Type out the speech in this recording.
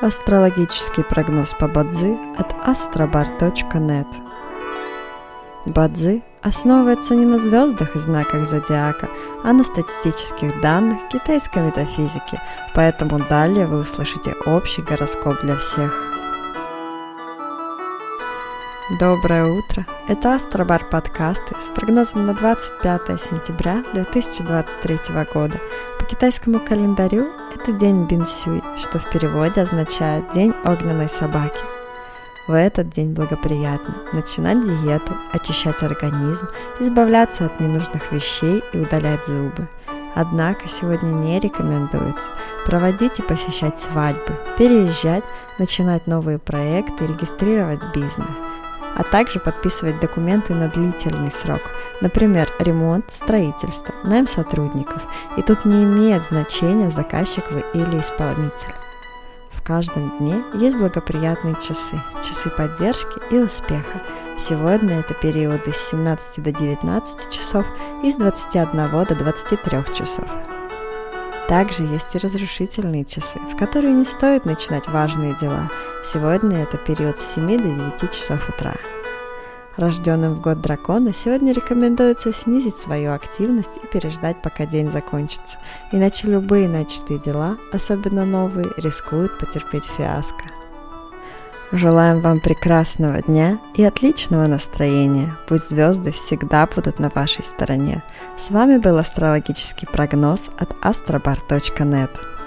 Астрологический прогноз по Бадзи от astrobar.net Бадзи основывается не на звездах и знаках зодиака, а на статистических данных китайской метафизики, поэтому далее вы услышите общий гороскоп для всех. Доброе утро! Это Астробар подкасты с прогнозом на 25 сентября 2023 года. По китайскому календарю это день Бинсюй, что в переводе означает День огненной собаки. В этот день благоприятно начинать диету, очищать организм, избавляться от ненужных вещей и удалять зубы. Однако сегодня не рекомендуется проводить и посещать свадьбы, переезжать, начинать новые проекты, регистрировать бизнес – а также подписывать документы на длительный срок, например, ремонт, строительство, найм сотрудников. И тут не имеет значения, заказчик вы или исполнитель. В каждом дне есть благоприятные часы, часы поддержки и успеха. Сегодня это периоды с 17 до 19 часов и с 21 до 23 часов. Также есть и разрушительные часы, в которые не стоит начинать важные дела. Сегодня это период с 7 до 9 часов утра. Рожденным в год дракона сегодня рекомендуется снизить свою активность и переждать, пока день закончится. Иначе любые начатые дела, особенно новые, рискуют потерпеть фиаско. Желаем вам прекрасного дня и отличного настроения. Пусть звезды всегда будут на вашей стороне. С вами был астрологический прогноз от astrobar.net.